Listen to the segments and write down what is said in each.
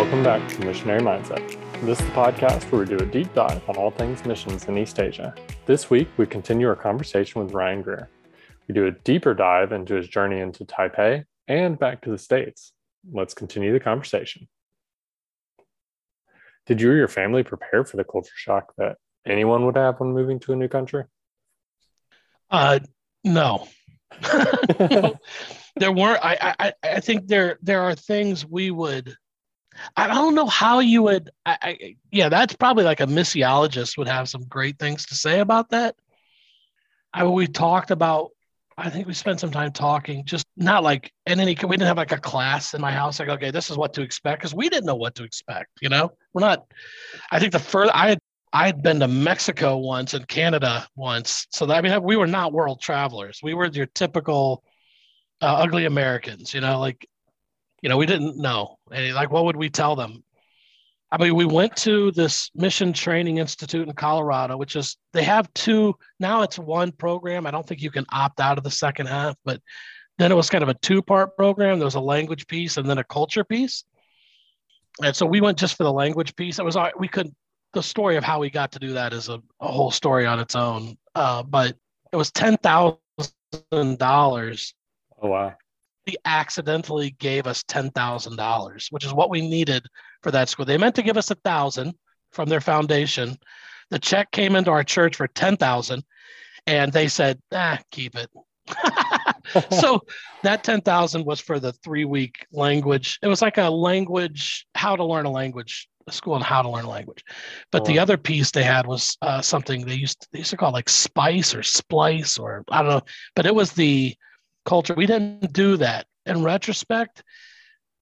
Welcome back to Missionary Mindset. This is the podcast where we do a deep dive on all things missions in East Asia. This week, we continue our conversation with Ryan Greer. We do a deeper dive into his journey into Taipei and back to the States. Let's continue the conversation. Did you or your family prepare for the culture shock that anyone would have when moving to a new country? Uh, no. there weren't. I, I I think there there are things we would. I don't know how you would. I, I yeah, that's probably like a missiologist would have some great things to say about that. I we talked about. I think we spent some time talking, just not like in any. We didn't have like a class in my house. Like, okay, this is what to expect because we didn't know what to expect. You know, we're not. I think the further I had I had been to Mexico once and Canada once. So that, I mean, we were not world travelers. We were your typical uh, ugly Americans, you know, like, you know, we didn't know. And like, what would we tell them? I mean, we went to this Mission Training Institute in Colorado, which is, they have two, now it's one program. I don't think you can opt out of the second half, but then it was kind of a two part program. There was a language piece and then a culture piece. And so we went just for the language piece. It was, all we could the story of how we got to do that is a, a whole story on its own. Uh, but it was ten thousand dollars. Oh wow! He accidentally gave us ten thousand dollars, which is what we needed for that school. They meant to give us a thousand from their foundation. The check came into our church for ten thousand, and they said, "Ah, keep it." so that 10,000 was for the 3 week language. It was like a language how to learn a language a school and how to learn a language. But oh. the other piece they had was uh, something they used to, they used to call like spice or splice or I don't know. But it was the culture. We didn't do that. In retrospect,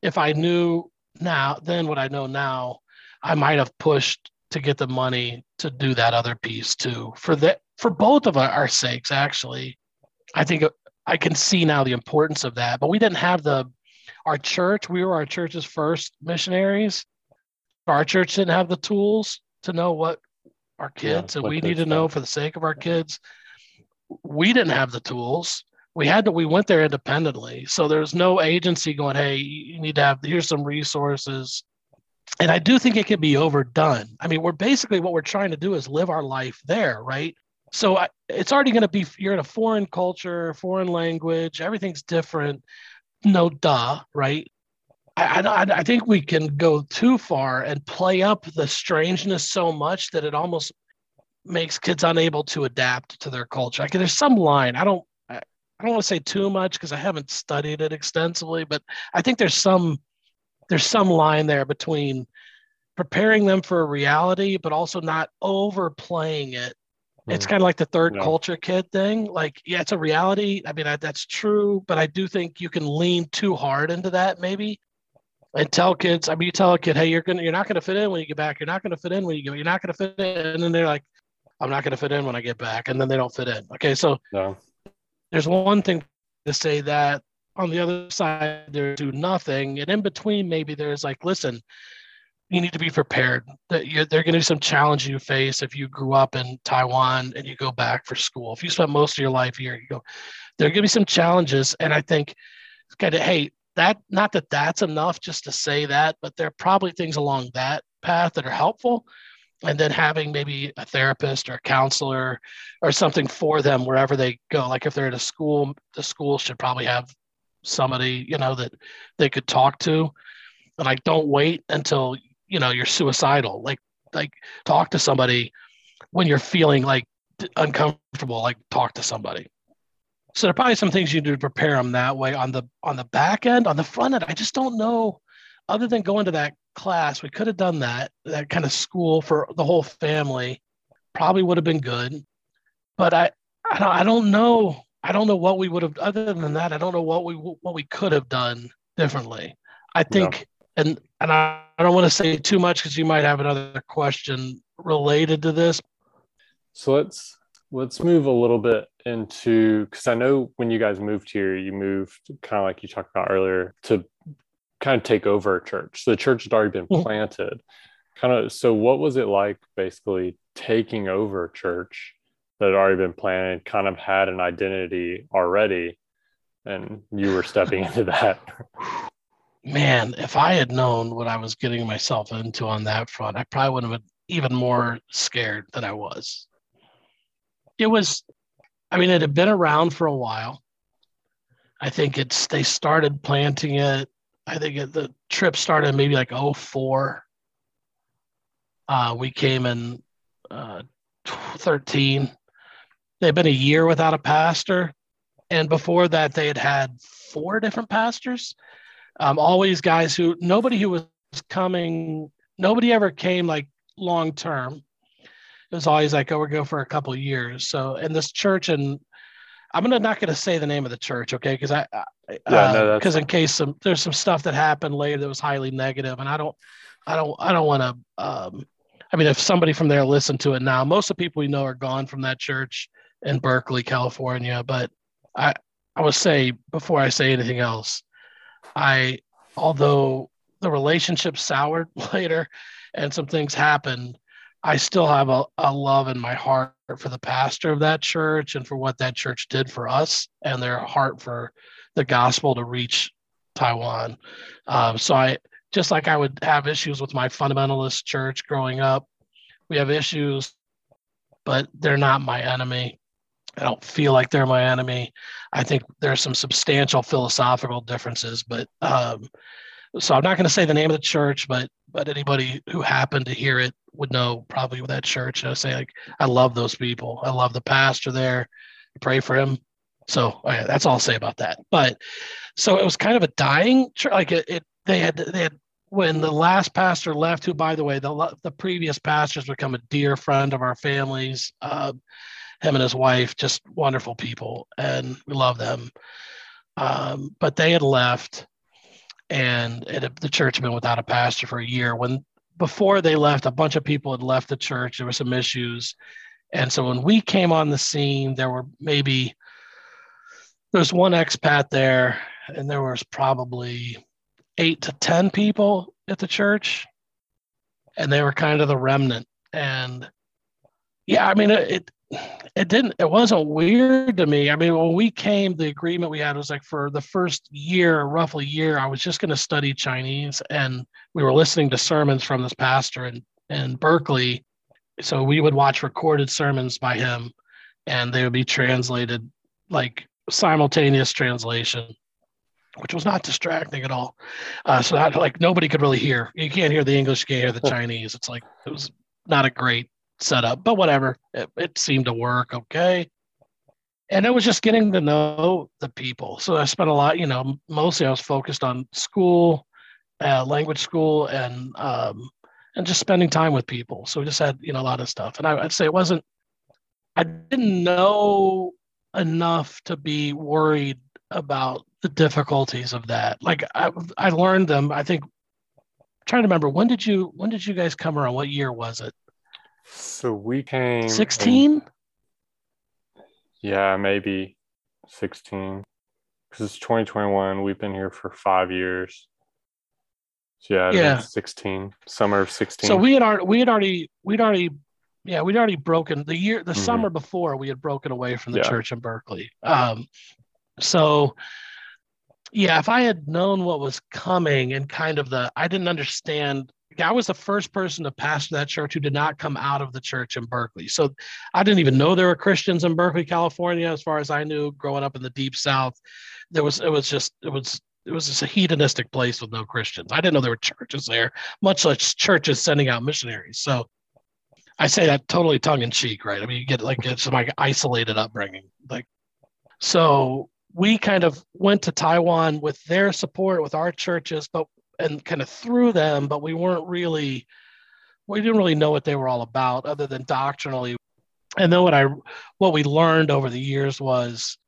if I knew now, then what I know now, I might have pushed to get the money to do that other piece too. For that, for both of our, sakes, actually, I think I can see now the importance of that. But we didn't have the our church. We were our church's first missionaries our church didn't have the tools to know what our kids yeah, and we need to know for the sake of our kids we didn't have the tools we had to we went there independently. So there's no agency going hey you need to have here's some resources. And i do think it can be overdone. I mean we're basically what we're trying to do is live our life there right? So I, it's already going to be you're in a foreign culture foreign language everything's different. No duh right? I, I, I think we can go too far and play up the strangeness so much that it almost makes kids unable to adapt to their culture. Like there's some line. I don't I don't want to say too much because I haven't studied it extensively, but I think there's some there's some line there between preparing them for a reality, but also not overplaying it. Mm. It's kind of like the third no. culture kid thing. Like, yeah, it's a reality. I mean, I, that's true, but I do think you can lean too hard into that maybe and tell kids. I mean, you tell a kid, "Hey, you're gonna, you're not gonna fit in when you get back. You're not gonna fit in when you go. You're not gonna fit in." And then they're like, "I'm not gonna fit in when I get back," and then they don't fit in. Okay, so no. There's one thing to say that. On the other side, they do nothing, and in between, maybe there's like, "Listen, you need to be prepared. That are going to be some challenges you face if you grew up in Taiwan and you go back for school. If you spent most of your life here, you go. There are going to be some challenges, and I think, kind of, hey, that not that that's enough just to say that but there are probably things along that path that are helpful and then having maybe a therapist or a counselor or something for them wherever they go like if they're at a school the school should probably have somebody you know that they could talk to and like don't wait until you know you're suicidal like like talk to somebody when you're feeling like uncomfortable like talk to somebody so there are probably some things you do to prepare them that way on the on the back end. On the front end, I just don't know. Other than going to that class, we could have done that that kind of school for the whole family. Probably would have been good, but I I don't, I don't know. I don't know what we would have. Other than that, I don't know what we what we could have done differently. I think, no. and and I, I don't want to say too much because you might have another question related to this. So let's let's move a little bit into because I know when you guys moved here, you moved kind of like you talked about earlier to kind of take over a church. So the church had already been mm-hmm. planted. Kind of so what was it like basically taking over a church that had already been planted, kind of had an identity already, and you were stepping into that? man, if I had known what I was getting myself into on that front, I probably would have been even more scared than I was. It was, I mean, it had been around for a while. I think it's they started planting it. I think it, the trip started maybe like 04. Uh, we came in uh, 13. They'd been a year without a pastor. And before that, they had had four different pastors. Um, always guys who nobody who was coming, nobody ever came like long term. It was always like, oh, we're going for a couple years. So, in this church, and I'm gonna not gonna say the name of the church, okay? Because I, yeah, no, uh, in case some there's some stuff that happened later that was highly negative, and I don't, I don't, I don't want to. Um, I mean, if somebody from there listened to it now, most of the people we know are gone from that church in Berkeley, California. But I, I would say before I say anything else, I, although the relationship soured later, and some things happened, I still have a, a love in my heart for the pastor of that church and for what that church did for us and their heart for the gospel to reach Taiwan. Um, so I just like I would have issues with my fundamentalist church growing up. We have issues, but they're not my enemy. I don't feel like they're my enemy. I think there's some substantial philosophical differences, but um, so I'm not going to say the name of the church, but but anybody who happened to hear it would know probably that church. I say like I love those people. I love the pastor there. I pray for him. So oh that's all I'll say about that. But so it was kind of a dying. Like it, it they had they had when the last pastor left, who by the way the the previous pastors become a dear friend of our families. Uh, him and his wife, just wonderful people, and we love them. Um, but they had left and it, the church had been without a pastor for a year. When before they left, a bunch of people had left the church. There were some issues, and so when we came on the scene, there were maybe there's one expat there, and there was probably eight to ten people at the church, and they were kind of the remnant. And yeah, I mean it it didn't it wasn't weird to me i mean when we came the agreement we had was like for the first year roughly year i was just going to study chinese and we were listening to sermons from this pastor in, in berkeley so we would watch recorded sermons by him and they would be translated like simultaneous translation which was not distracting at all uh, so that like nobody could really hear you can't hear the english you can't hear the chinese it's like it was not a great setup, but whatever. It, it seemed to work okay. And it was just getting to know the people. So I spent a lot, you know, mostly I was focused on school, uh, language school, and um, and just spending time with people. So we just had, you know, a lot of stuff. And I, I'd say it wasn't. I didn't know enough to be worried about the difficulties of that. Like I, I learned them. I think. I'm trying to remember when did you when did you guys come around? What year was it? So we came 16? Yeah, maybe 16. Because it's 2021. We've been here for five years. So yeah, yeah. 16. Summer of 16. So we had already we had already we'd already yeah, we'd already broken the year the mm-hmm. summer before we had broken away from the yeah. church in Berkeley. Um so yeah, if I had known what was coming and kind of the I didn't understand I was the first person to pastor that church who did not come out of the church in Berkeley. So I didn't even know there were Christians in Berkeley, California. As far as I knew, growing up in the deep South, there was it was just it was it was just a hedonistic place with no Christians. I didn't know there were churches there, much less churches sending out missionaries. So I say that totally tongue in cheek, right? I mean, you get like it's like isolated upbringing, like so. We kind of went to Taiwan with their support, with our churches, but and kind of through them, but we weren't really, we didn't really know what they were all about other than doctrinally. And then what I, what we learned over the years was,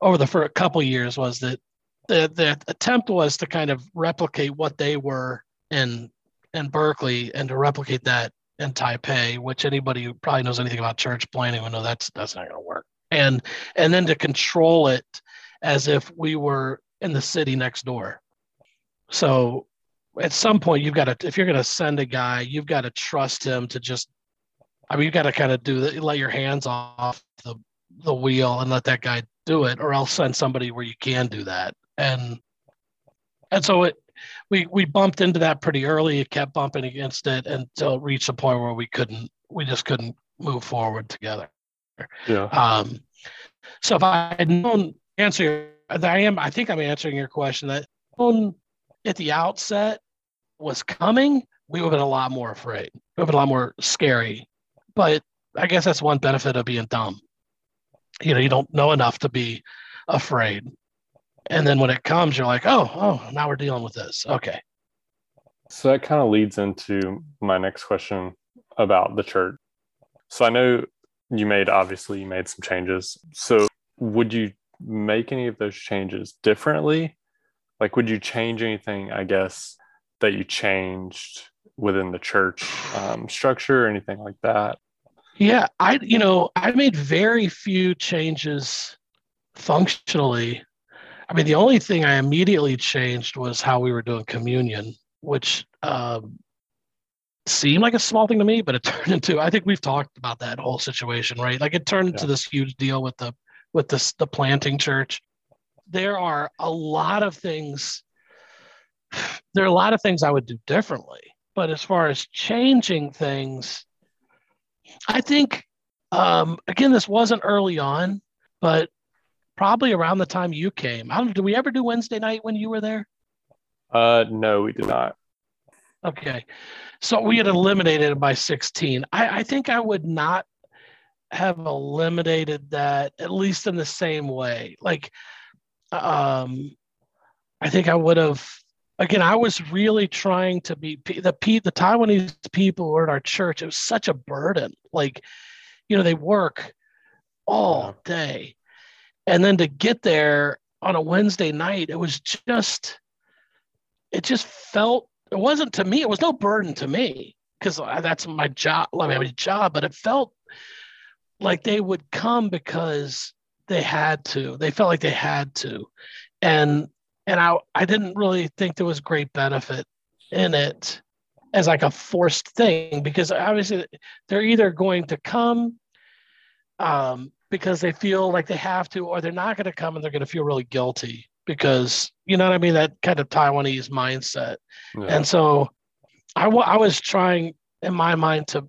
over the a couple years was that the the attempt was to kind of replicate what they were in in Berkeley and to replicate that in Taipei, which anybody who probably knows anything about church planting would know that's that's not going to work. And and then to control it as if we were in the city next door. So at some point, you've got to, if you're going to send a guy, you've got to trust him to just, I mean, you've got to kind of do that, let your hands off the, the wheel and let that guy do it, or else send somebody where you can do that. And, and so it, we we bumped into that pretty early. It kept bumping against it until it reached a point where we couldn't, we just couldn't move forward together. Yeah. Um, so if I had known answer, I am, I think I'm answering your question that at the outset was coming, we would have been a lot more afraid. It would have been a lot more scary. But I guess that's one benefit of being dumb. You know, you don't know enough to be afraid. And then when it comes, you're like, oh, oh, now we're dealing with this. Okay. So that kind of leads into my next question about the church. So I know you made obviously you made some changes. So would you make any of those changes differently? Like would you change anything, I guess, that you changed within the church um, structure or anything like that? Yeah, I you know, I made very few changes functionally. I mean, the only thing I immediately changed was how we were doing communion, which um, seemed like a small thing to me, but it turned into I think we've talked about that whole situation, right? Like it turned into this huge deal with the with this the planting church. There are a lot of things there are a lot of things I would do differently. But as far as changing things, I think um, again, this wasn't early on, but probably around the time you came. How did we ever do Wednesday night when you were there? Uh, no, we did not. Okay. So we had eliminated it by 16. I, I think I would not have eliminated that at least in the same way. Like, um, I think I would have. Again, I was really trying to be the the Taiwanese people were at our church. It was such a burden. Like, you know, they work all day, and then to get there on a Wednesday night, it was just, it just felt it wasn't to me. It was no burden to me because that's my job. I mean, my job, but it felt like they would come because they had to. They felt like they had to, and and I I didn't really think there was great benefit in it as like a forced thing because obviously they're either going to come um, because they feel like they have to, or they're not going to come and they're going to feel really guilty because you know what I mean that kind of Taiwanese mindset. Yeah. And so I, w- I was trying in my mind to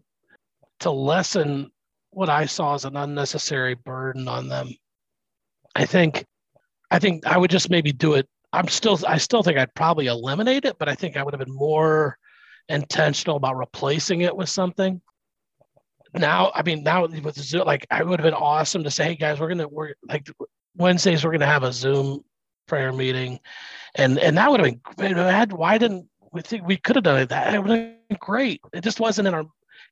to lessen what I saw as an unnecessary burden on them. I think I think I would just maybe do it. I'm still I still think I'd probably eliminate it, but I think I would have been more intentional about replacing it with something. Now, I mean, now with Zoom, like I would have been awesome to say, hey guys, we're gonna we're like Wednesdays we're gonna have a Zoom prayer meeting, and and that would have been had. Why didn't we think we could have done it? That it would have been great. It just wasn't in our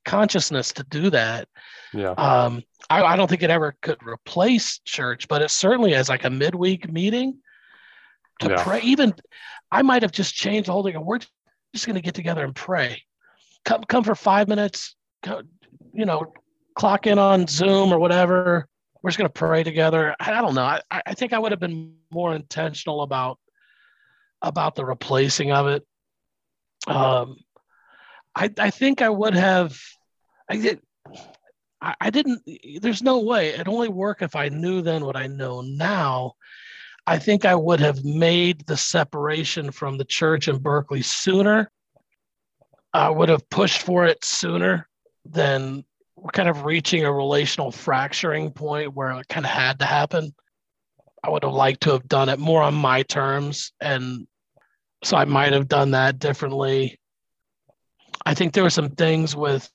consciousness to do that. Yeah. Um, I, I don't think it ever could replace church, but it certainly as like a midweek meeting to yeah. pray. Even I might have just changed the whole thing. We're just going to get together and pray. Come, come for five minutes. You know, clock in on Zoom or whatever we're just going to pray together. I, don't know. I, I think I would have been more intentional about about the replacing of it. Um, I I think I would have. I did. I, I didn't. There's no way. It'd only work if I knew then what I know now. I think I would have made the separation from the church in Berkeley sooner. I would have pushed for it sooner than we're kind of reaching a relational fracturing point where it kind of had to happen. I would have liked to have done it more on my terms. And so I might have done that differently. I think there were some things with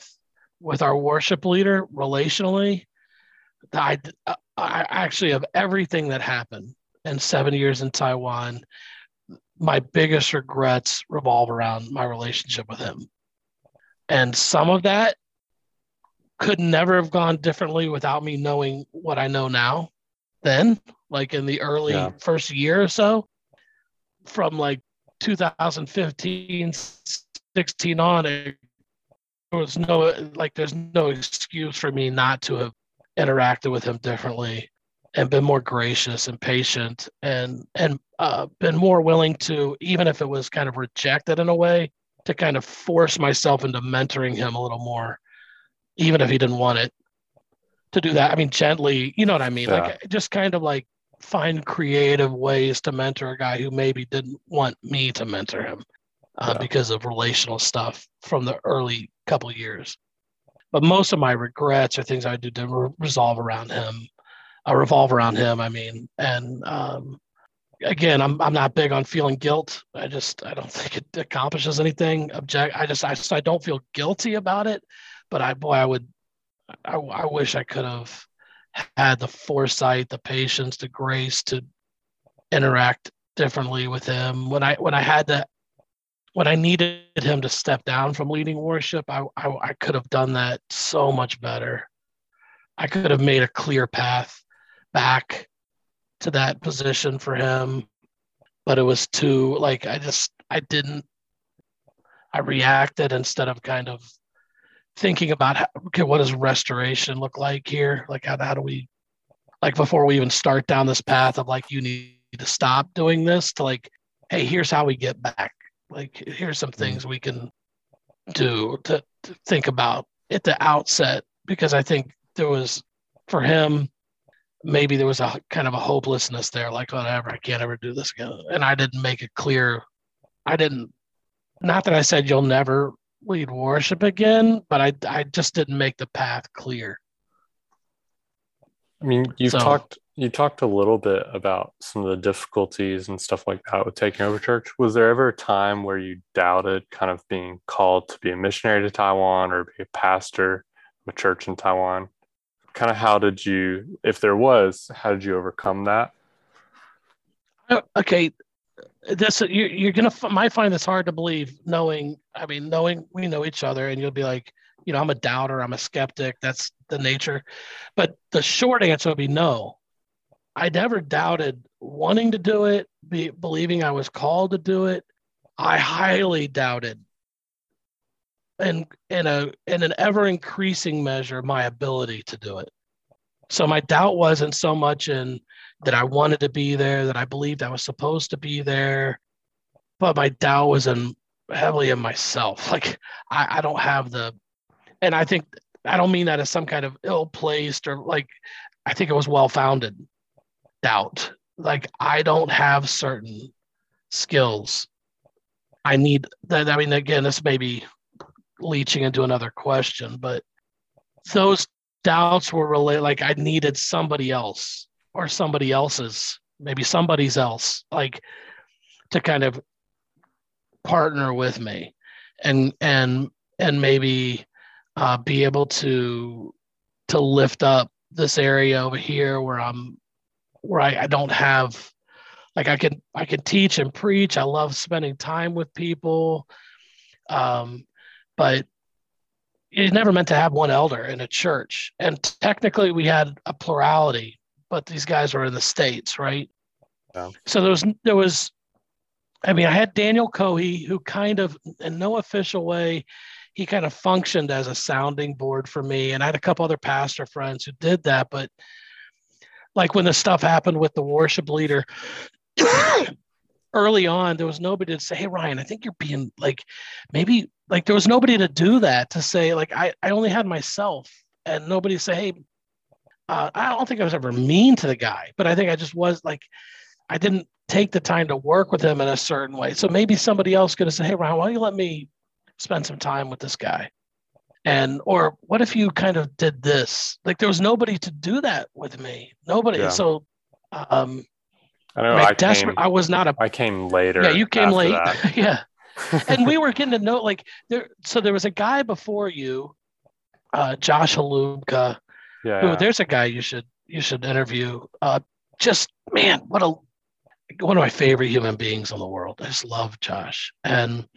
with our worship leader relationally that I, uh, I actually of everything that happened in seven years in Taiwan, my biggest regrets revolve around my relationship with him. And some of that could never have gone differently without me knowing what I know now. Then, like in the early yeah. first year or so, from like 2015, 16 on, it, there was no like there's no excuse for me not to have interacted with him differently and been more gracious and patient and and uh, been more willing to even if it was kind of rejected in a way to kind of force myself into mentoring him a little more even if he didn't want it to do that. I mean, gently, you know what I mean? Yeah. Like just kind of like find creative ways to mentor a guy who maybe didn't want me to mentor him uh, yeah. because of relational stuff from the early couple years. But most of my regrets are things I do to re- resolve around him, uh, revolve around him. I mean, and um, again, I'm I'm not big on feeling guilt. I just I don't think it accomplishes anything. Object. I just I just I don't feel guilty about it. But I boy, I would. I, I wish I could have had the foresight, the patience, the grace to interact differently with him. When I when I had to when I needed him to step down from leading worship, I, I, I could have done that so much better. I could have made a clear path back to that position for him, but it was too like I just I didn't. I reacted instead of kind of thinking about how, okay, what does restoration look like here? Like how, how do we like before we even start down this path of like you need to stop doing this to like, hey, here's how we get back. Like here's some mm-hmm. things we can do to, to think about at the outset because I think there was for him maybe there was a kind of a hopelessness there like whatever i can't ever do this again and i didn't make it clear i didn't not that i said you'll never lead worship again, but I I just didn't make the path clear. I mean, you've so, talked you talked a little bit about some of the difficulties and stuff like that with taking over church. Was there ever a time where you doubted kind of being called to be a missionary to Taiwan or be a pastor of a church in Taiwan? Kind of how did you, if there was, how did you overcome that? Uh, okay, this you're, you're gonna might find this hard to believe knowing i mean knowing we know each other and you'll be like you know i'm a doubter i'm a skeptic that's the nature. But the short answer would be no. I never doubted wanting to do it be, believing i was called to do it. I highly doubted and in a in an ever increasing measure my ability to do it. So my doubt wasn't so much in that I wanted to be there, that I believed I was supposed to be there. But my doubt was in heavily in myself. Like I, I don't have the, and I think I don't mean that as some kind of ill placed or like I think it was well founded doubt. Like I don't have certain skills. I need that. I mean, again, this may be leaching into another question, but those doubts were related like I needed somebody else or somebody else's, maybe somebody's else, like to kind of partner with me and and and maybe uh, be able to to lift up this area over here where I'm where I, I don't have like I can I can teach and preach. I love spending time with people. Um, but it's never meant to have one elder in a church. And technically we had a plurality but these guys were in the states, right? Yeah. So there was there was, I mean, I had Daniel Cohey, who kind of, in no official way, he kind of functioned as a sounding board for me, and I had a couple other pastor friends who did that. But like when the stuff happened with the worship leader. early on, there was nobody to say, Hey, Ryan, I think you're being like, maybe like there was nobody to do that to say, like, I, I only had myself and nobody say, Hey, uh, I don't think I was ever mean to the guy, but I think I just was like, I didn't take the time to work with him in a certain way. So maybe somebody else could have said, "Hey, Ryan, why don't you let me spend some time with this guy?" And or what if you kind of did this? Like there was nobody to do that with me. Nobody. Yeah. So um, I know. I, came, I was not a. I came later. Yeah, you came late. yeah, and we were getting to know like there. So there was a guy before you, uh, Josh Halubka, yeah, Ooh, there's a guy you should you should interview. Uh, just man, what a one of my favorite human beings in the world. I just love Josh, and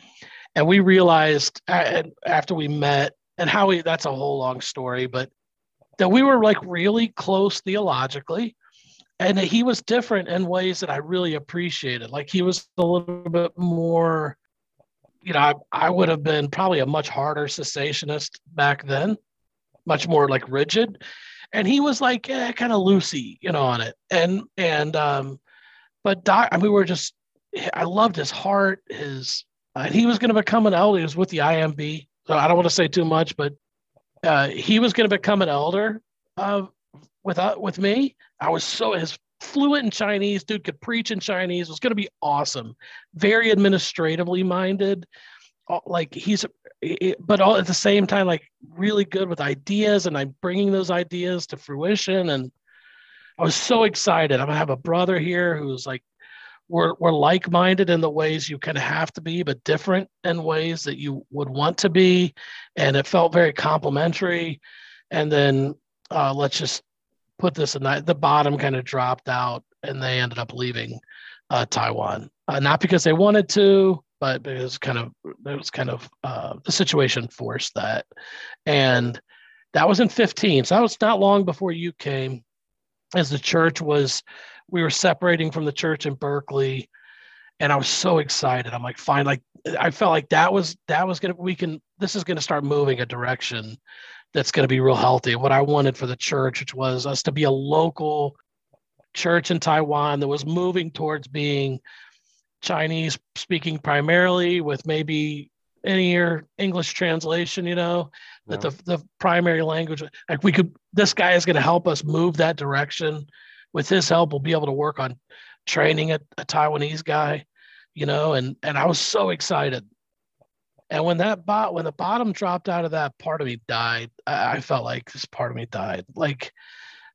and we realized after we met and how we that's a whole long story, but that we were like really close theologically, and he was different in ways that I really appreciated. Like he was a little bit more, you know, I, I would have been probably a much harder cessationist back then much more like rigid and he was like eh, kind of loosey you know on it and and um but doc I mean, we were just i loved his heart his uh, he was going to become an elder he was with the imb so i don't want to say too much but uh, he was going to become an elder uh, with uh, with me i was so his fluent in Chinese. Dude could preach in Chinese. Was going to be awesome. Very administratively minded. Like he's, but all at the same time, like really good with ideas, and I'm bringing those ideas to fruition. And I was so excited. I'm gonna have a brother here who's like, we're we're like-minded in the ways you kind of have to be, but different in ways that you would want to be, and it felt very complementary. And then uh, let's just put this in that the bottom kind of dropped out and they ended up leaving uh, Taiwan. Uh, not because they wanted to, but it was kind of it was kind of uh, the situation forced that. And that was in 15. So that was not long before you came, as the church was, we were separating from the church in Berkeley. And I was so excited. I'm like, fine, like I felt like that was that was gonna we can this is gonna start moving a direction that's to be real healthy. What I wanted for the church, which was us to be a local church in Taiwan that was moving towards being Chinese speaking primarily with maybe any English translation, you know, yeah. that the, the primary language, like we could, this guy is going to help us move that direction. With his help, we'll be able to work on training a, a Taiwanese guy, you know, and, and I was so excited. And when that bot when the bottom dropped out of that, part of me died. I, I felt like this part of me died. Like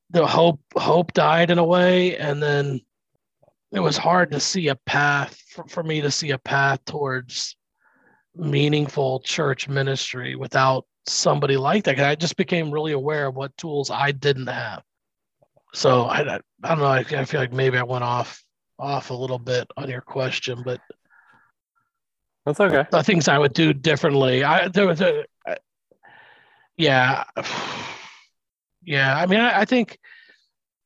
the hope hope died in a way, and then it was hard to see a path for, for me to see a path towards meaningful church ministry without somebody like that. I just became really aware of what tools I didn't have. So I, I, I don't know. I, I feel like maybe I went off off a little bit on your question, but that's okay. The things I would do differently. I there was a, yeah, yeah. I mean, I, I think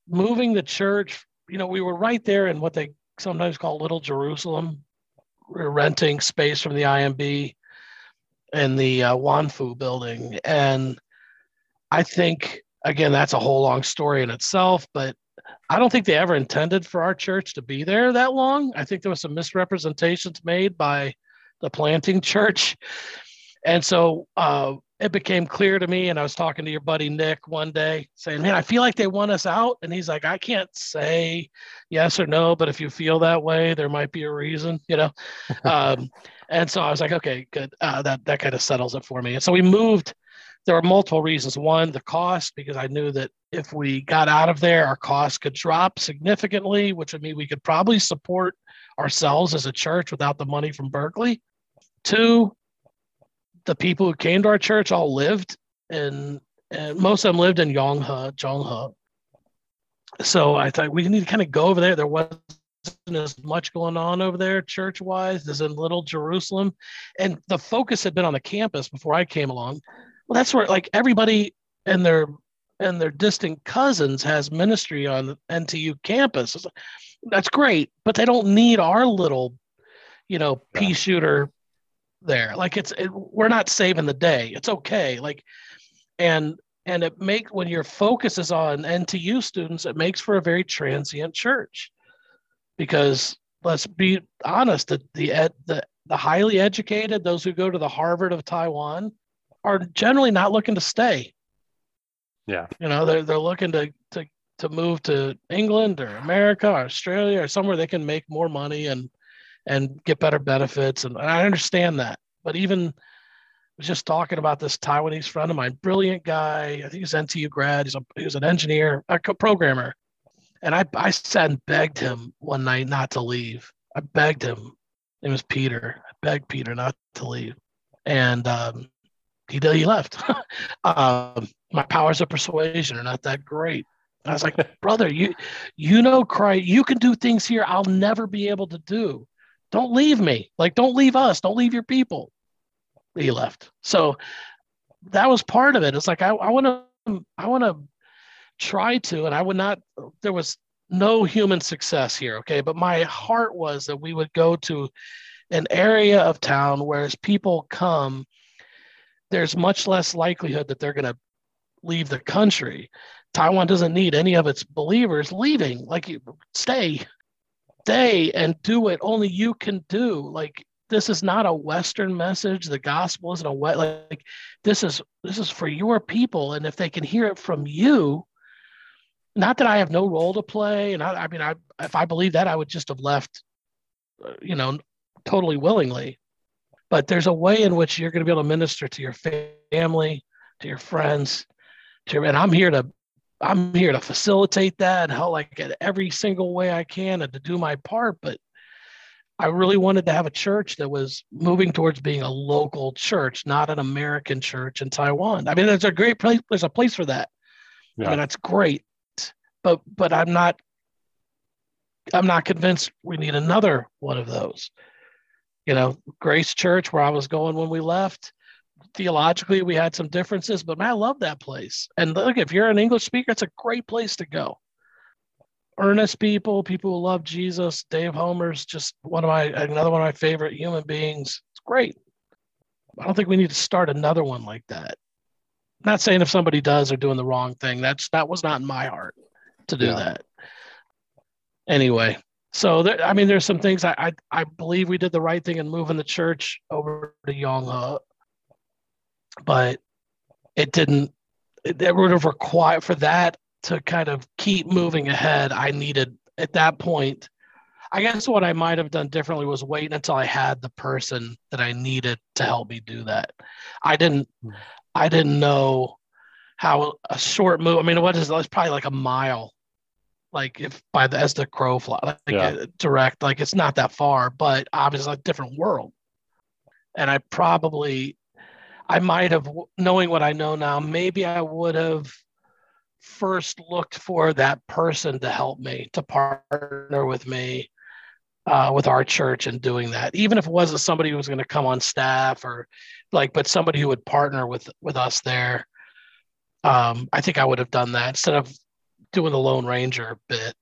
moving the church. You know, we were right there in what they sometimes call Little Jerusalem. We are renting space from the IMB in the uh, Wanfu building, and I think again that's a whole long story in itself. But I don't think they ever intended for our church to be there that long. I think there was some misrepresentations made by the planting church. And so uh, it became clear to me, and I was talking to your buddy Nick one day, saying, "Man, I feel like they want us out." And he's like, "I can't say yes or no, but if you feel that way, there might be a reason, you know." um, and so I was like, "Okay, good. Uh, that that kind of settles it for me." And so we moved. There were multiple reasons. One, the cost, because I knew that if we got out of there, our costs could drop significantly, which would mean we could probably support ourselves as a church without the money from Berkeley. Two, the people who came to our church all lived in, and most of them lived in Yonghe, Zhonghe. So I thought we need to kind of go over there. There wasn't as much going on over there church wise as in Little Jerusalem. And the focus had been on the campus before I came along. Well, that's where like everybody and their and their distant cousins has ministry on the NTU campus that's great, but they don't need our little, you know, pea shooter there. Like it's it, we're not saving the day. It's okay. Like, and and it make when your focus is on NTU students, it makes for a very transient church, because let's be honest, the the ed, the the highly educated, those who go to the Harvard of Taiwan, are generally not looking to stay. Yeah, you know, they're they're looking to to to move to England or America or Australia or somewhere they can make more money and and get better benefits. And I understand that. But even was just talking about this Taiwanese friend of mine, brilliant guy. I think he's NTU grad. He's a he was an engineer, a programmer. And I I sat and begged him one night not to leave. I begged him. It was Peter. I begged Peter not to leave. And um, he did, he left. um, my powers of persuasion are not that great. I was like, brother, you you know Christ, you can do things here I'll never be able to do. Don't leave me. Like, don't leave us. Don't leave your people. He left. So that was part of it. It's like I, want to I want to try to, and I would not. There was no human success here. Okay, but my heart was that we would go to an area of town where as people come, there's much less likelihood that they're going to leave the country Taiwan doesn't need any of its believers leaving. Like, you stay, stay and do what only you can do. Like, this is not a Western message. The gospel isn't a wet. Like, this is this is for your people, and if they can hear it from you, not that I have no role to play, and I, I mean, I if I believe that, I would just have left, uh, you know, totally willingly. But there's a way in which you're going to be able to minister to your family, to your friends, to and I'm here to I'm here to facilitate that, how like in every single way I can, and to do my part. But I really wanted to have a church that was moving towards being a local church, not an American church in Taiwan. I mean, there's a great place. There's a place for that. Yeah. I mean, that's great but but I'm not I'm not convinced we need another one of those. You know, Grace Church, where I was going when we left, theologically we had some differences, but man, I love that place. And look, if you're an English speaker, it's a great place to go. Earnest people, people who love Jesus. Dave Homer's just one of my another one of my favorite human beings. It's great. I don't think we need to start another one like that. not saying if somebody does, they're doing the wrong thing. That's that was not in my heart to do yeah. that. Anyway, so there, I mean, there's some things I, I, I believe we did the right thing in moving the church over to Yonghe, but it didn't. It, would have required for that to kind of keep moving ahead. I needed at that point. I guess what I might have done differently was wait until I had the person that I needed to help me do that. I didn't. Hmm. I didn't know how a short move. I mean, what is it's probably like a mile like if by the as the crow fly like yeah. direct like it's not that far but obviously a different world and i probably i might have knowing what i know now maybe i would have first looked for that person to help me to partner with me uh, with our church and doing that even if it wasn't somebody who was going to come on staff or like but somebody who would partner with with us there um, i think i would have done that instead of doing the Lone Ranger bit.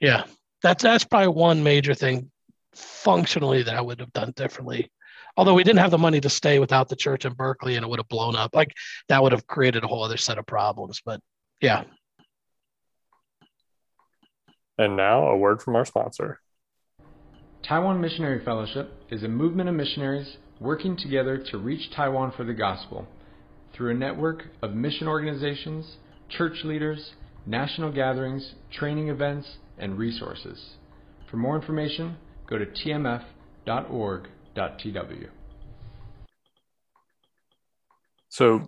Yeah, that's that's probably one major thing functionally that I would have done differently. Although we didn't have the money to stay without the church in Berkeley, and it would have blown up. Like that would have created a whole other set of problems. But yeah. And now a word from our sponsor. Taiwan Missionary Fellowship is a movement of missionaries working together to reach Taiwan for the gospel through a network of mission organizations, church leaders, national gatherings, training events, and resources. For more information, go to tmf.org.tw. So,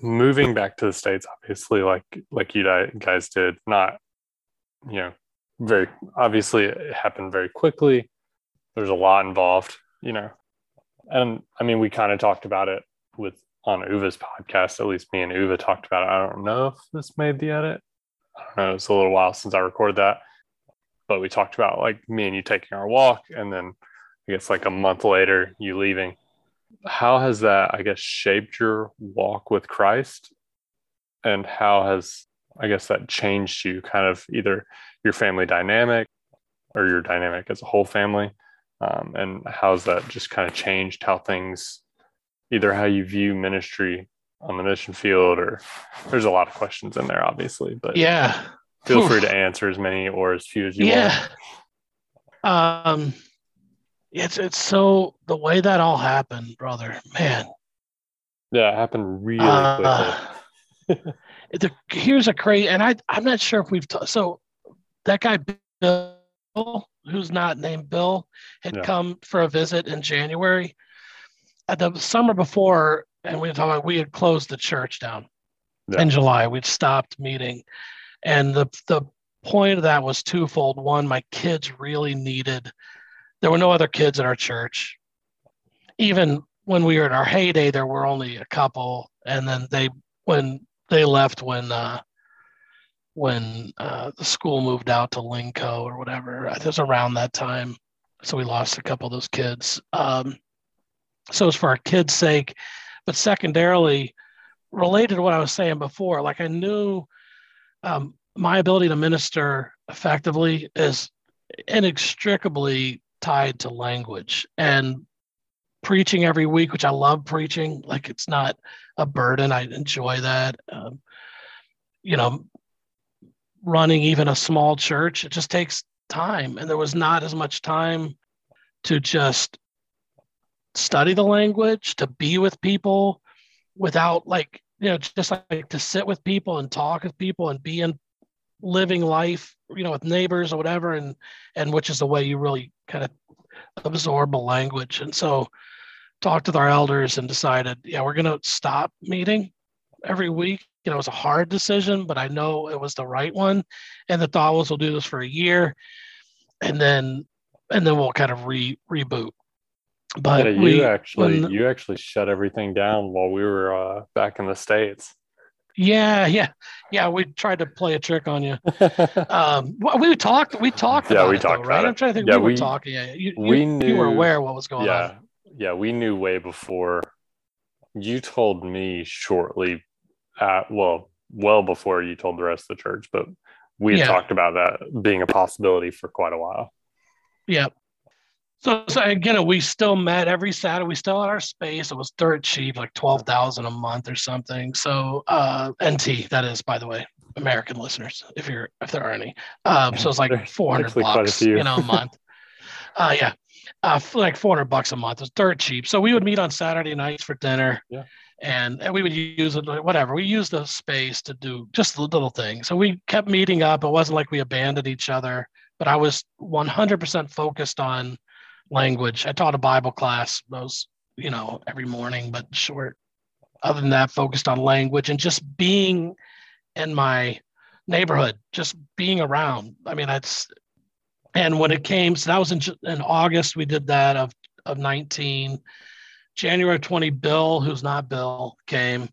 moving back to the states, obviously, like like you guys did, not you know very obviously it happened very quickly. There's a lot involved, you know, and I mean we kind of talked about it with on Uva's podcast, at least me and Uva talked about it. I don't know if this made the edit. I don't know. It's a little while since I recorded that, but we talked about like me and you taking our walk, and then I guess like a month later you leaving. How has that, I guess, shaped your walk with Christ, and how has I guess that changed you, kind of either your family dynamic or your dynamic as a whole family, um, and how's that just kind of changed how things either how you view ministry on the mission field or there's a lot of questions in there obviously but yeah. feel free to answer as many or as few as you yeah. want. Um it's it's so the way that all happened brother man yeah it happened really uh, quickly the, here's a crazy and i i'm not sure if we've t- so that guy bill who's not named bill had yeah. come for a visit in january at the summer before, and we about we had closed the church down yeah. in July. We'd stopped meeting, and the the point of that was twofold. One, my kids really needed. There were no other kids in our church. Even when we were in our heyday, there were only a couple, and then they when they left when uh, when uh, the school moved out to Linkou or whatever. It was around that time, so we lost a couple of those kids. Um, so it's for our kids' sake, but secondarily, related to what I was saying before, like I knew um, my ability to minister effectively is inextricably tied to language and preaching every week, which I love preaching. Like it's not a burden. I enjoy that. Um, you know, running even a small church, it just takes time. And there was not as much time to just study the language, to be with people without like, you know, just like to sit with people and talk with people and be in living life, you know, with neighbors or whatever, and and which is the way you really kind of absorb a language. And so talked with our elders and decided, yeah, we're gonna stop meeting every week. You know, it was a hard decision, but I know it was the right one. And the thought was we'll do this for a year and then and then we'll kind of re reboot. But yeah, you we, actually when- you actually shut everything down while we were uh, back in the states. Yeah, yeah, yeah, we tried to play a trick on you. Um, we talked, we talked Yeah, about we it, though, talked right? about I'm trying to think. Yeah, we were we- talking. Yeah, you, we you, you were aware of what was going yeah, on. yeah, we knew way before. You told me shortly, at well, well before you told the rest of the church, but we had Yeah. talked about that being a possibility for quite a while. Yeah. So, so again, we still met every Saturday. We still had our space. It was dirt cheap, like twelve thousand a month or something. So uh, NT, that is, by the way, American listeners, if you're if there are any. Um, so it's like four hundred bucks, you know, a month. uh, yeah, uh, like four hundred bucks a month. It was dirt cheap. So we would meet on Saturday nights for dinner. Yeah. And, and we would use it, whatever. We used the space to do just the little things. So we kept meeting up. It wasn't like we abandoned each other, but I was 100% focused on language. I taught a Bible class those, you know, every morning, but short. Other than that, focused on language and just being in my neighborhood, just being around. I mean, that's and when it came, so that was in, in August. We did that of of 19. January 20, Bill, who's not Bill, came,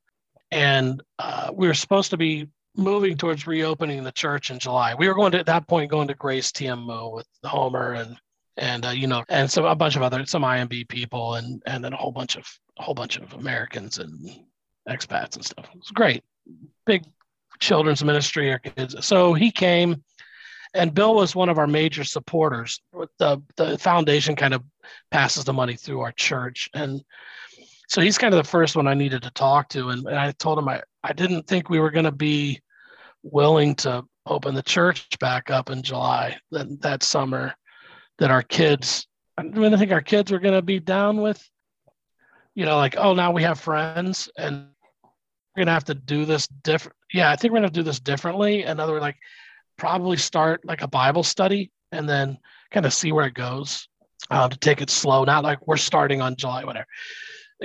and uh, we were supposed to be moving towards reopening the church in July. We were going to at that point going to Grace TMO with Homer and and uh, you know and so a bunch of other some IMB people and and then a whole bunch of a whole bunch of Americans and expats and stuff. It was great, big children's ministry. or kids. So he came, and Bill was one of our major supporters. The the foundation kind of passes the money through our church, and so he's kind of the first one I needed to talk to. And, and I told him I I didn't think we were going to be willing to open the church back up in July that, that summer that our kids I didn't think our kids were going to be down with you know like oh now we have friends and we're going to have to do this different yeah I think we're going to do this differently. And other like probably start like a Bible study and then kind of see where it goes uh, to take it slow not like we're starting on July whatever.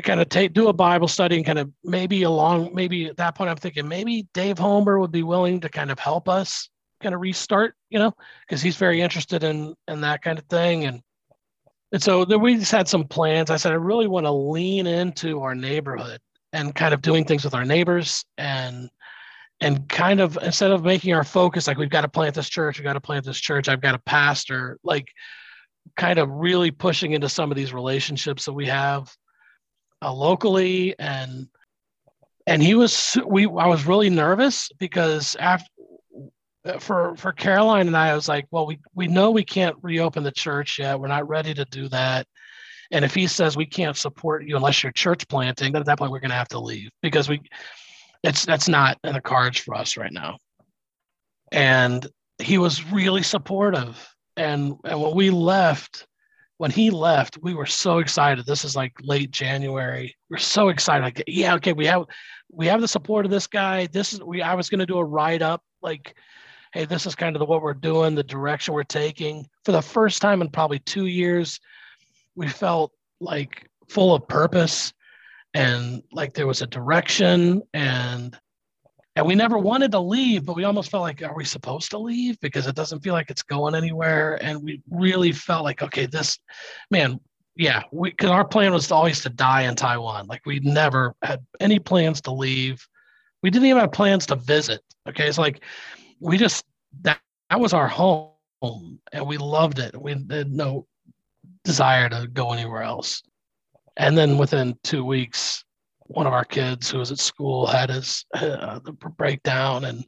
Kind of take do a Bible study and kind of maybe along maybe at that point I'm thinking maybe Dave Homer would be willing to kind of help us kind of restart, you know, because he's very interested in in that kind of thing and and so then we just had some plans. I said I really want to lean into our neighborhood and kind of doing things with our neighbors and and kind of instead of making our focus like we've got to plant this church, we've got to plant this church, I've got a pastor, like kind of really pushing into some of these relationships that we have uh, locally and and he was we I was really nervous because after for for Caroline and I, I was like, well, we we know we can't reopen the church yet. We're not ready to do that. And if he says we can't support you unless you're church planting, then at that point we're going to have to leave because we it's that's not in the cards for us right now. And he was really supportive. And and when we left, when he left, we were so excited. This is like late January. We're so excited. Like, yeah, okay, we have we have the support of this guy. This is we I was gonna do a write-up, like, hey, this is kind of the what we're doing, the direction we're taking. For the first time in probably two years, we felt like full of purpose and like there was a direction and and we never wanted to leave but we almost felt like are we supposed to leave? Because it doesn't feel like it's going anywhere. And we really felt like okay this man yeah we because our plan was always to die in taiwan. Like we never had any plans to leave. We didn't even have plans to visit. Okay it's like we just that, that was our home and we loved it. We had no desire to go anywhere else. And then within two weeks one of our kids who was at school had his uh, breakdown and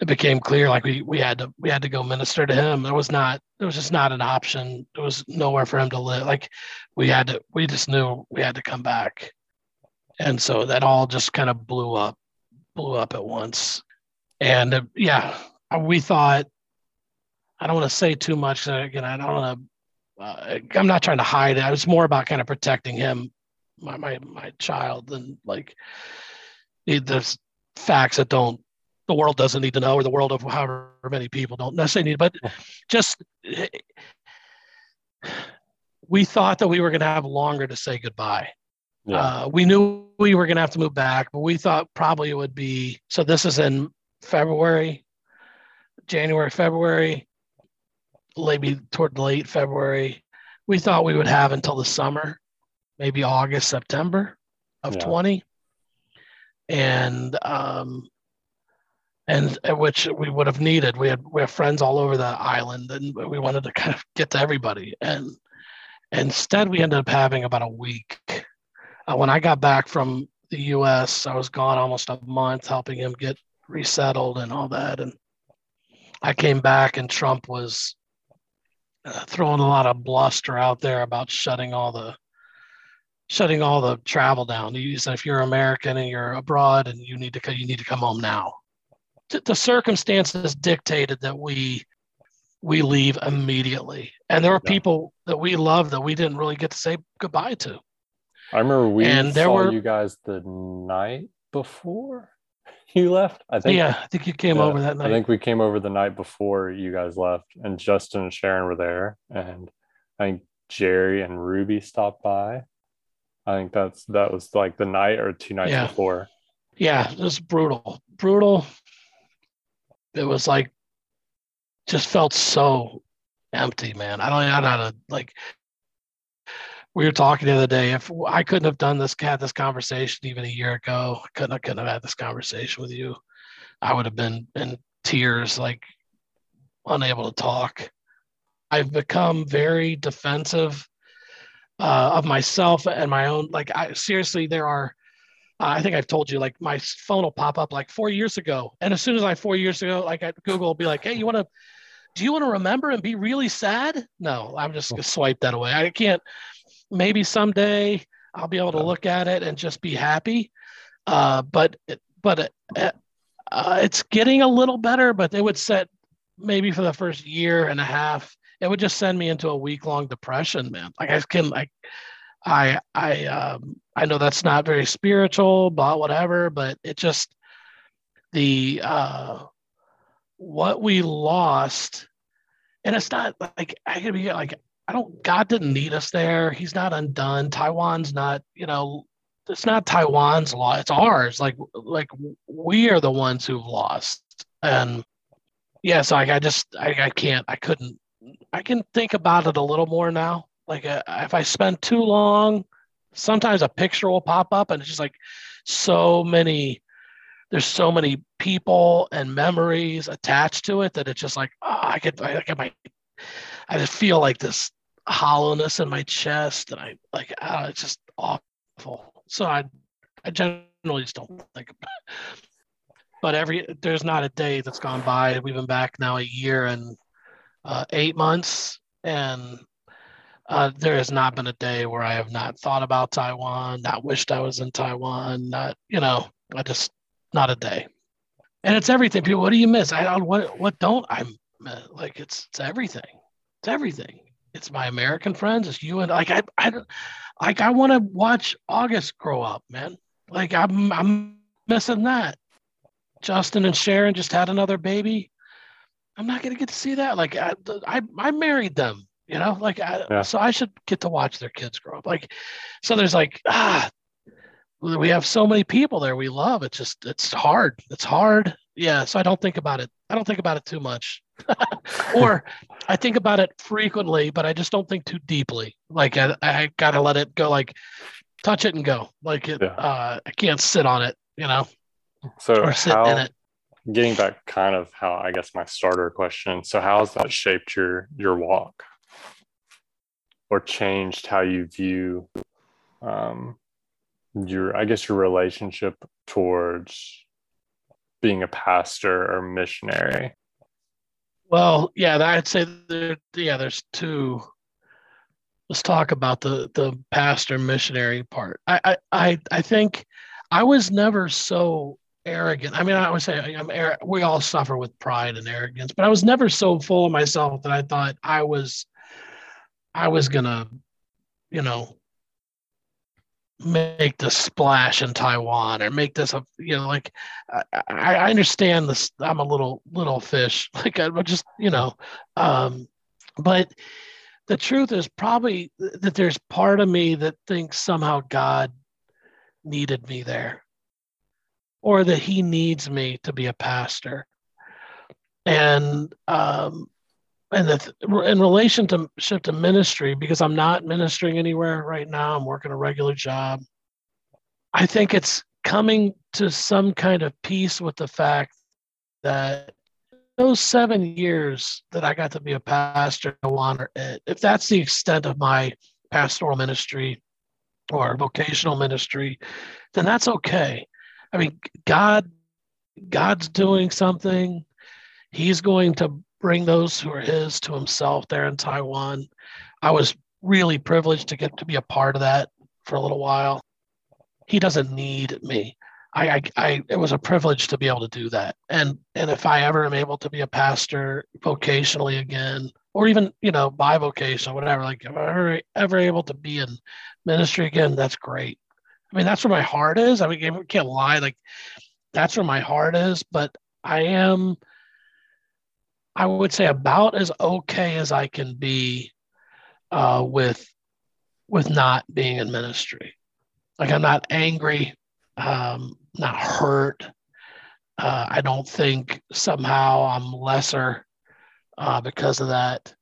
it became clear like we we had to we had to go minister to him. There was not there was just not an option. There was nowhere for him to live. Like we had to we just knew we had to come back. And so that all just kind of blew up blew up at once. And uh, yeah we thought i don't want to say too much uh, again i don't want to uh, i'm not trying to hide it it was more about kind of protecting him my my, my child than like it, there's facts that don't the world doesn't need to know, or the world of however many people don't necessarily need. But just we thought that we were going to have longer to say goodbye. Yeah. Uh, we knew we were going to have to move back, but we thought probably it would be. So this is in February, January, February, maybe toward late February. We thought we would have until the summer, maybe August, September of yeah. 20. And um, and which we would have needed. We had we have friends all over the island, and we wanted to kind of get to everybody. And instead, we ended up having about a week. Uh, when I got back from the U.S., I was gone almost a month, helping him get resettled and all that. And I came back, and Trump was uh, throwing a lot of bluster out there about shutting all the shutting all the travel down. He said, if you're American and you're abroad and you need to you need to come home now the circumstances dictated that we we leave immediately and there were yeah. people that we love that we didn't really get to say goodbye to i remember we and there saw were, you guys the night before you left i think yeah i think you came yeah, over that night i think we came over the night before you guys left and justin and sharon were there and i think jerry and ruby stopped by i think that's that was like the night or two nights yeah. before yeah it was brutal brutal it was like just felt so empty, man. I don't know how to like. We were talking the other day. If I couldn't have done this, had this conversation even a year ago, I couldn't, I couldn't have had this conversation with you. I would have been in tears, like unable to talk. I've become very defensive uh, of myself and my own. Like, I seriously, there are I think I've told you, like my phone will pop up like four years ago, and as soon as I four years ago, like at Google, will be like, "Hey, you want to? Do you want to remember and be really sad?" No, I'm just gonna swipe that away. I can't. Maybe someday I'll be able to look at it and just be happy. Uh, but but uh, uh, it's getting a little better. But it would set maybe for the first year and a half, it would just send me into a week long depression, man. Like I can like I I um, I know that's not very spiritual, but whatever. But it just the uh, what we lost, and it's not like I could be like I don't. God didn't need us there. He's not undone. Taiwan's not. You know, it's not Taiwan's law. It's ours. Like like we are the ones who've lost. And yeah, so like I just I, I can't. I couldn't. I can think about it a little more now like uh, if I spend too long, sometimes a picture will pop up and it's just like so many there's so many people and memories attached to it that it's just like oh, I could I get my I just feel like this hollowness in my chest and I like oh, it's just awful. So I I generally just don't think about it. But every there's not a day that's gone by. We've been back now a year and uh, eight months, and uh, there has not been a day where I have not thought about Taiwan, not wished I was in Taiwan, not, you know, I just, not a day. And it's everything. People, what do you miss? I don't, what, what don't I like? It's, it's everything. It's everything. It's my American friends. It's you and like, I, I, like, I want to watch August grow up, man. Like, I'm, I'm missing that. Justin and Sharon just had another baby. I'm not going to get to see that. Like, I, I, I married them you know like I, yeah. so i should get to watch their kids grow up like so there's like ah we have so many people there we love it's just it's hard it's hard yeah so i don't think about it i don't think about it too much or i think about it frequently but i just don't think too deeply. Like i, I gotta let it go like touch it and go. Like it yeah. uh i can't sit on it you know so or sit how, in it. getting back kind of how i guess my starter question so how has that shaped your your walk? Or changed how you view um, your i guess your relationship towards being a pastor or missionary well yeah i'd say there yeah there's two. Let's talk about the the pastor missionary part. I i i think i was never so arrogant. I mean i would say i'm we all suffer with pride and arrogance but i was never so full of myself that i thought i was I was gonna, you know, make the splash in Taiwan or make this a you know like I, I understand this I'm a little little fish like I'm just you know um but the truth is probably that there's part of me that thinks somehow God needed me there or that he needs me to be a pastor. And um and the, in relation to shift to ministry, because I'm not ministering anywhere right now, I'm working a regular job. I think it's coming to some kind of peace with the fact that those seven years that I got to be a pastor, to want it, if that's the extent of my pastoral ministry or vocational ministry, then that's okay. I mean, God, God's doing something. He's going to bring those who are his to himself there in Taiwan. I was really privileged to get to be a part of that for a little while. He doesn't need me. I, I, I, it was a privilege to be able to do that. And and if I ever am able to be a pastor vocationally again, or even you know bivocational, whatever, like if I'm ever, ever able to be in ministry again, that's great. I mean, that's where my heart is. I mean, I can't lie, like that's where my heart is. But I am I would say about as okay as I can be uh, with with not being in ministry. Like I'm not angry, um, not hurt. Uh, I don't think somehow I'm lesser uh, because of that.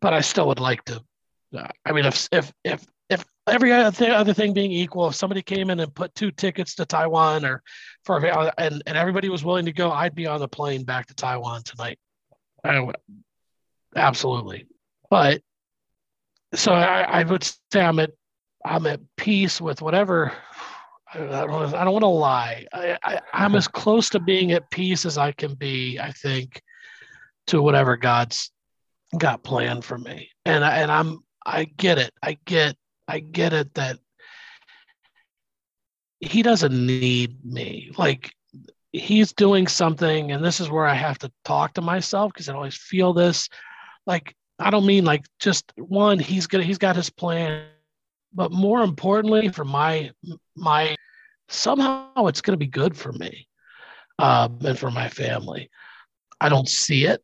But I still would like to. I mean, if if if if every other thing being equal, if somebody came in and put two tickets to Taiwan or for and and everybody was willing to go, I'd be on the plane back to Taiwan tonight. I, absolutely. But so I, I, would say I'm at I'm at peace with whatever. I don't, I don't want to lie. I, I, I'm as close to being at peace as I can be. I think to whatever God's got planned for me, and I, and I'm I get it. I get I get it that He doesn't need me. Like he's doing something and this is where i have to talk to myself because i always feel this like i don't mean like just one he's gonna he's got his plan but more importantly for my my somehow it's going to be good for me um, and for my family i don't see it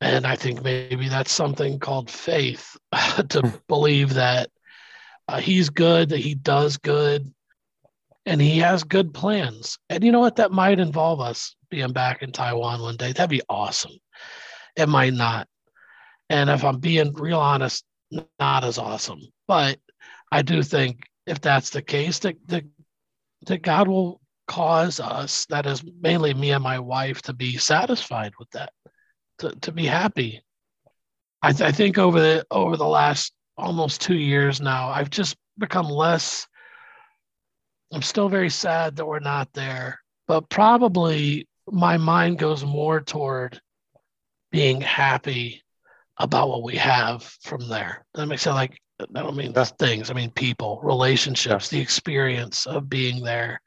and i think maybe that's something called faith to hmm. believe that uh, he's good that he does good and he has good plans. And you know what? That might involve us being back in Taiwan one day. That'd be awesome. It might not. And if I'm being real honest, not as awesome. But I do think if that's the case, that, that, that God will cause us, that is mainly me and my wife, to be satisfied with that, to, to be happy. I, th- I think over the over the last almost two years now, I've just become less I'm still very sad that we're not there, but probably my mind goes more toward being happy about what we have from there. That makes it like I don't mean things. I mean people, relationships, the experience of being there,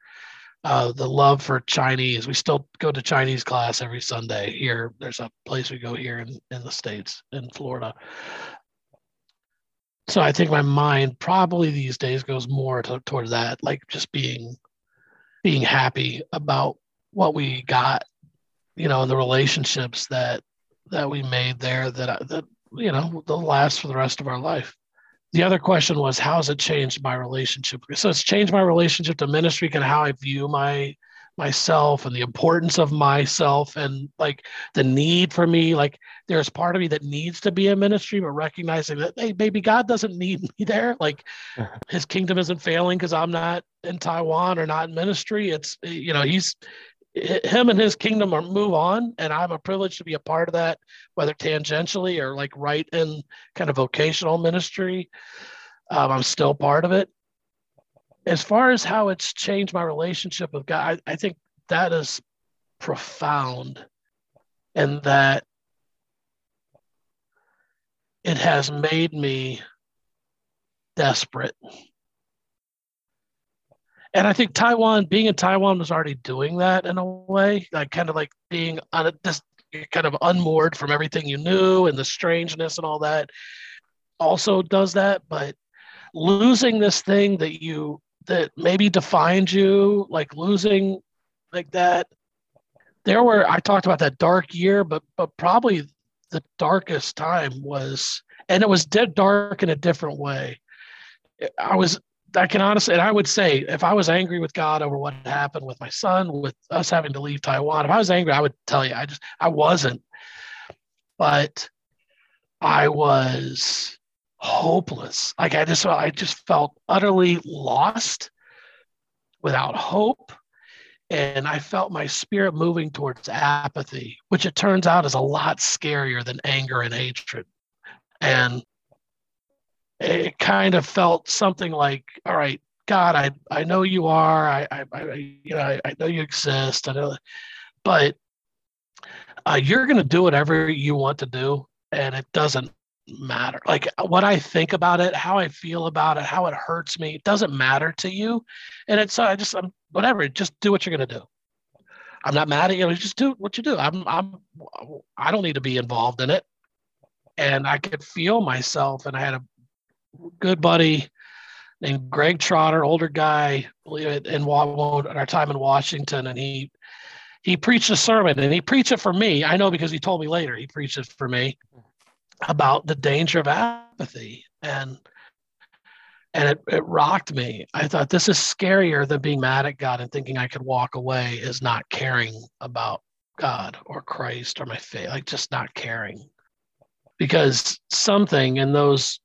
uh, the love for Chinese. We still go to Chinese class every Sunday here. There's a place we go here in, in the states in Florida. So I think my mind probably these days goes more to, toward that, like just being being happy about what we got, you know, and the relationships that that we made there that uh, that you know they'll last for the rest of our life. The other question was how has it changed my relationship? So it's changed my relationship to ministry and how I view my myself and the importance of myself and like the need for me like there's part of me that needs to be in ministry but recognizing that hey maybe god doesn't need me there. Like his kingdom isn't failing because i'm not in taiwan or not in ministry. It's you know he's him and his kingdom are move on and i'm a privilege to be a part of that whether tangentially or like right in kind of vocational ministry. Um, i'm still part of it as far as how it's changed my relationship with God, I, I think that is profound and that it has made me desperate. And I think Taiwan, being in Taiwan, was already doing that in a way, like kind of like being on a, this kind of unmoored from everything you knew and the strangeness and all that. Also does that, but losing this thing that you that maybe defined you, like losing like that. There were I talked about that dark year, but but probably the darkest time was, and it was dead dark in a different way. I was I can honestly, and I would say, if I was angry with God over what happened with my son, with us having to leave Taiwan, if I was angry, I would tell you, I just, I wasn't. But I was hopeless. Like I just, I just felt utterly lost, without hope, and I felt my spirit moving towards apathy, which it turns out is a lot scarier than anger and hatred. And it kind of felt something like, all right, God, I, I know you are. I, I, I you know, I, I, know you exist. I know, but uh, you're going to do whatever you want to do, and it doesn't matter. Like uh, what I think about it, how I feel about it, how it hurts me, it doesn't matter to you. And it's uh, I just I'm, whatever. Just do what you're to do. I'm not mad at you. Just do what you do. I'm I'm I don't need to be involved in it. And I could feel myself, and I had a good buddy named Greg Trotter, older guy, in, in our time in Washington, and he he preached a sermon, and he preached it for me. I know because he told me later he preached it for me mm-hmm. About the danger of apathy, and and it, it rocked me. I thought this is scarier than being mad at God and thinking I could walk away is not caring about God or Christ or my faith, like just not caring. Because something in those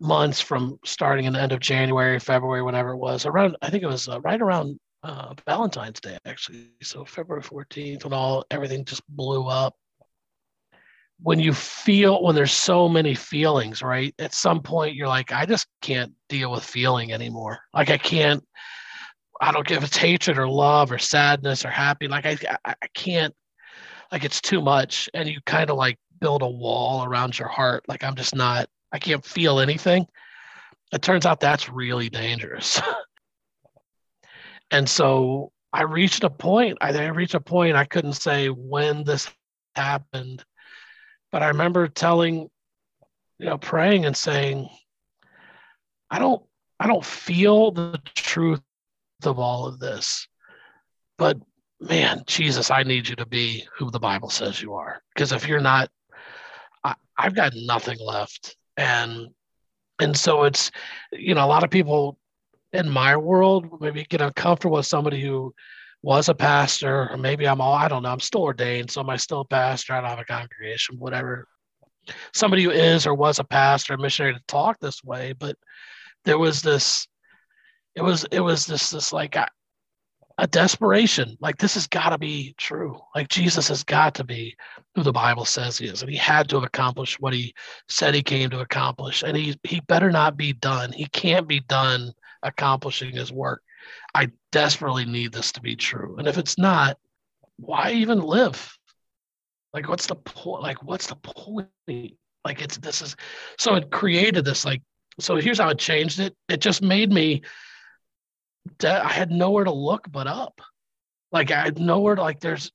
months from starting in the end of January, February, whenever it was around, I think it was uh, right around uh, Valentine's Day, actually. So February 14th, when all everything just blew up. When you feel, when there's so many feelings, right? At some point, you're like, I just can't deal with feeling anymore. Like, I can't, I don't give it's hatred or love or sadness or happy. Like, I, I, can't, like, it's too much. And you kind of like build a wall around your heart. Like, I'm just not, I can't feel anything. It turns out that's really dangerous. and so I reached a point, I reached a point I couldn't say when this happened, but I remember telling, you know, praying and saying, I don't I don't feel the truth of all of this. But man, Jesus, I need you to be who the Bible says you are. Because if you're not, I, have got nothing left and and so it's you know a lot of people in my world maybe get uncomfortable with somebody who was a pastor or maybe i'm all i don't know i'm still ordained so am i still a pastor? I don't have a congregation whatever. Somebody who is or was a pastor a missionary to talk this way but there was this it was it was this this like a desperation like this has got to be true. Like jesus has got to be who the bible says he is and he had to have accomplished what he said he came to accomplish and he he better not be done. He can't be done accomplishing his work i desperately need this to be true and if it's not why even live like what's the point like what's the point like it's this is so it created this like so here's how it changed it it just made me I had nowhere to look but up. Like I had nowhere to like there's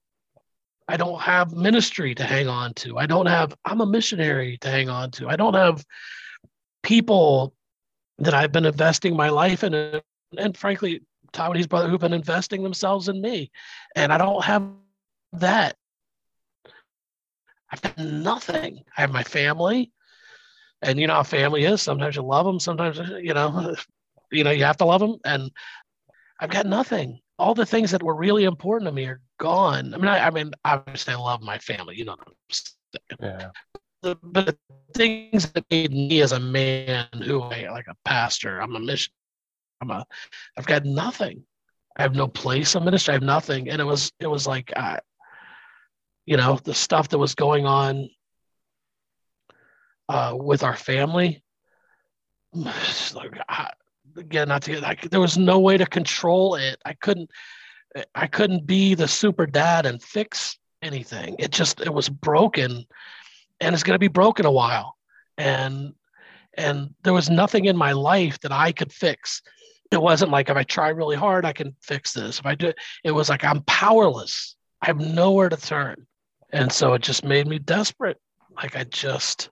I don't have ministry to hang on to. I don't have I'm a missionary to hang on to. I don't have people that I've been investing my life in and frankly Taiwanese brother who've been investing themselves in me. And I don't have that. I've got nothing. I have my family. And you know how family is. Sometimes you love them, sometimes you know, you know, you have to love them. And I've got nothing. All the things that were really important to me are gone. I mean, I, I mean, obviously, I love my family. You know, yeah. The, but the things that made me as a man who I like a pastor, I'm a mission. I'm a. I've got nothing. I have no place I'm in ministry. I have nothing, and it was it was like, uh, you know, the stuff that was going on uh, with our family. Like, I, again not to get like there was no way to control it i couldn't i couldn't be the super dad and fix anything it just it was broken and it's going to be broken a while and and there was nothing in my life that i could fix it wasn't like if i try really hard i can fix this if i do it was like i'm powerless i have nowhere to turn and so it just made me desperate like i just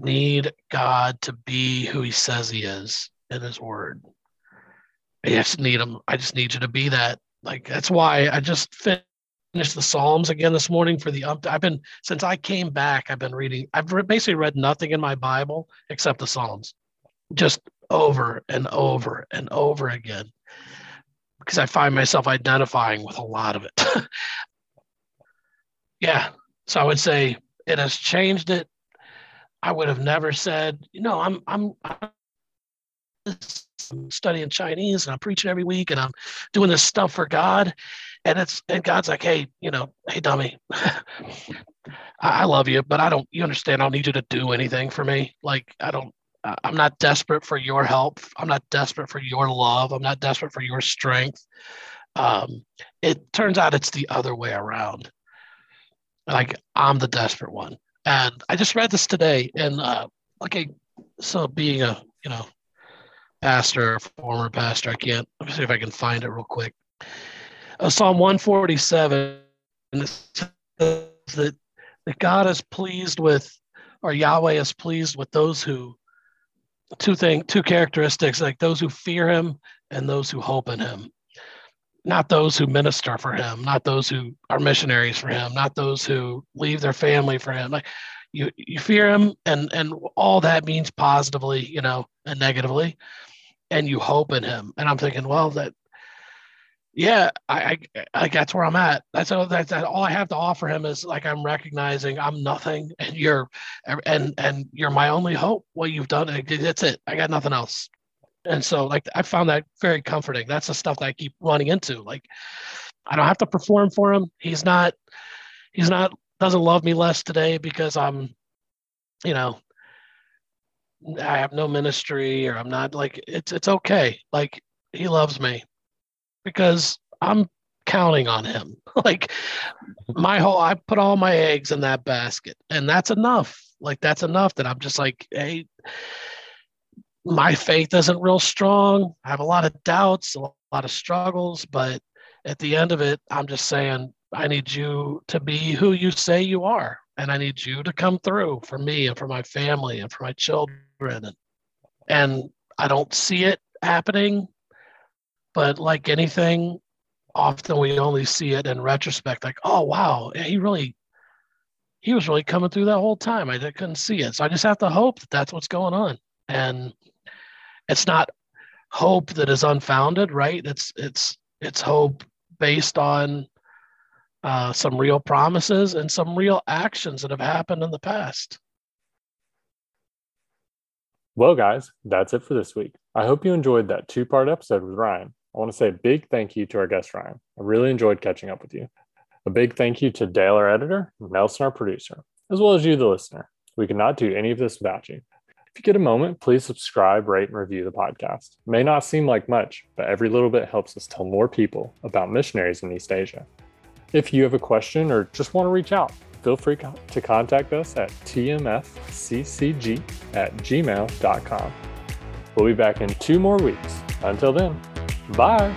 need God to be who he says he is in his word. I just need him. I just need you to be that. Like that's why I just finished the Psalms again this morning for the I've been since I came back. I've been reading. I've basically read nothing in my Bible except the Psalms, just over and over and over again, because I find myself identifying with a lot of it. yeah, so I would say it has changed it. I would have never said, you know, I'm I'm, I'm studying Chinese and I'm preaching every week and I'm doing this stuff for God. And it's and God's like, hey, you know, hey dummy, I love you, but I don't you understand, I don't need you to do anything for me. Like I don't I'm not desperate for your help. I'm not desperate for your love. I'm not desperate for your strength. Um, it turns out it's the other way around. Like I'm the desperate one. And I just read this today, and uh, a so being a you know pastor, former pastor, I can't. Let me see if I can find it real quick. Uh, Psalm 147 that that God is pleased with, or Yahweh is pleased with those who two thing two characteristics like those who fear Him and those who hope in Him. Not those who minister for Him, not those who are missionaries for Him, not those who leave their family for Him. Like you, you fear Him, and and all that means positively, you know, and negatively and you hope in him. And I'm thinking, well, that, yeah, I, I, I that's where I'm at. That's all. That's that, all I have to offer him is like I'm recognizing I'm nothing, and you're, and and you're my only hope. What you've done, that's it. I got nothing else. And so, like, I found that very comforting. That's the stuff that I keep running into. Like, I don't have to perform for him. He's not, he's not doesn't love me less today because I'm, you know, I have no ministry or I'm not like it's it's okay. Like he loves me because I'm counting on him. like my whole I put all my eggs in that basket and that's enough. Like that's enough that I'm just like, hey, my faith isn't real strong. I have a lot of doubts, a lot of struggles, but at the end of it, I'm just saying I need you to be who you say you are. And I need you to come through for me and for my family and for my children and, and I don't see it happening. But like anything, often we only see it in retrospect. Like, oh wow, he really, he was really coming through that whole time. I couldn't see it, so I just have to hope that that's what's going on. And it's not hope that is unfounded, right? It's it's it's hope based on uh, some real promises and some real actions that have happened in the past. Well, guys, that's it for this week. I hope you enjoyed that two part episode with Ryan. I want to say a big thank you to our guest, Ryan. I really enjoyed catching up with you. A big thank you to Dale, our editor, Nelson, our producer, as well as you, the listener. We could not do any of this without you. If you get a moment, please subscribe, rate, and review the podcast. It may not seem like much, but every little bit helps us tell more people about missionaries in East Asia. If you have a question or just want to reach out, feel free to contact us at tmfccg at gmail.com. We'll be back in two more weeks. Until then, Bye.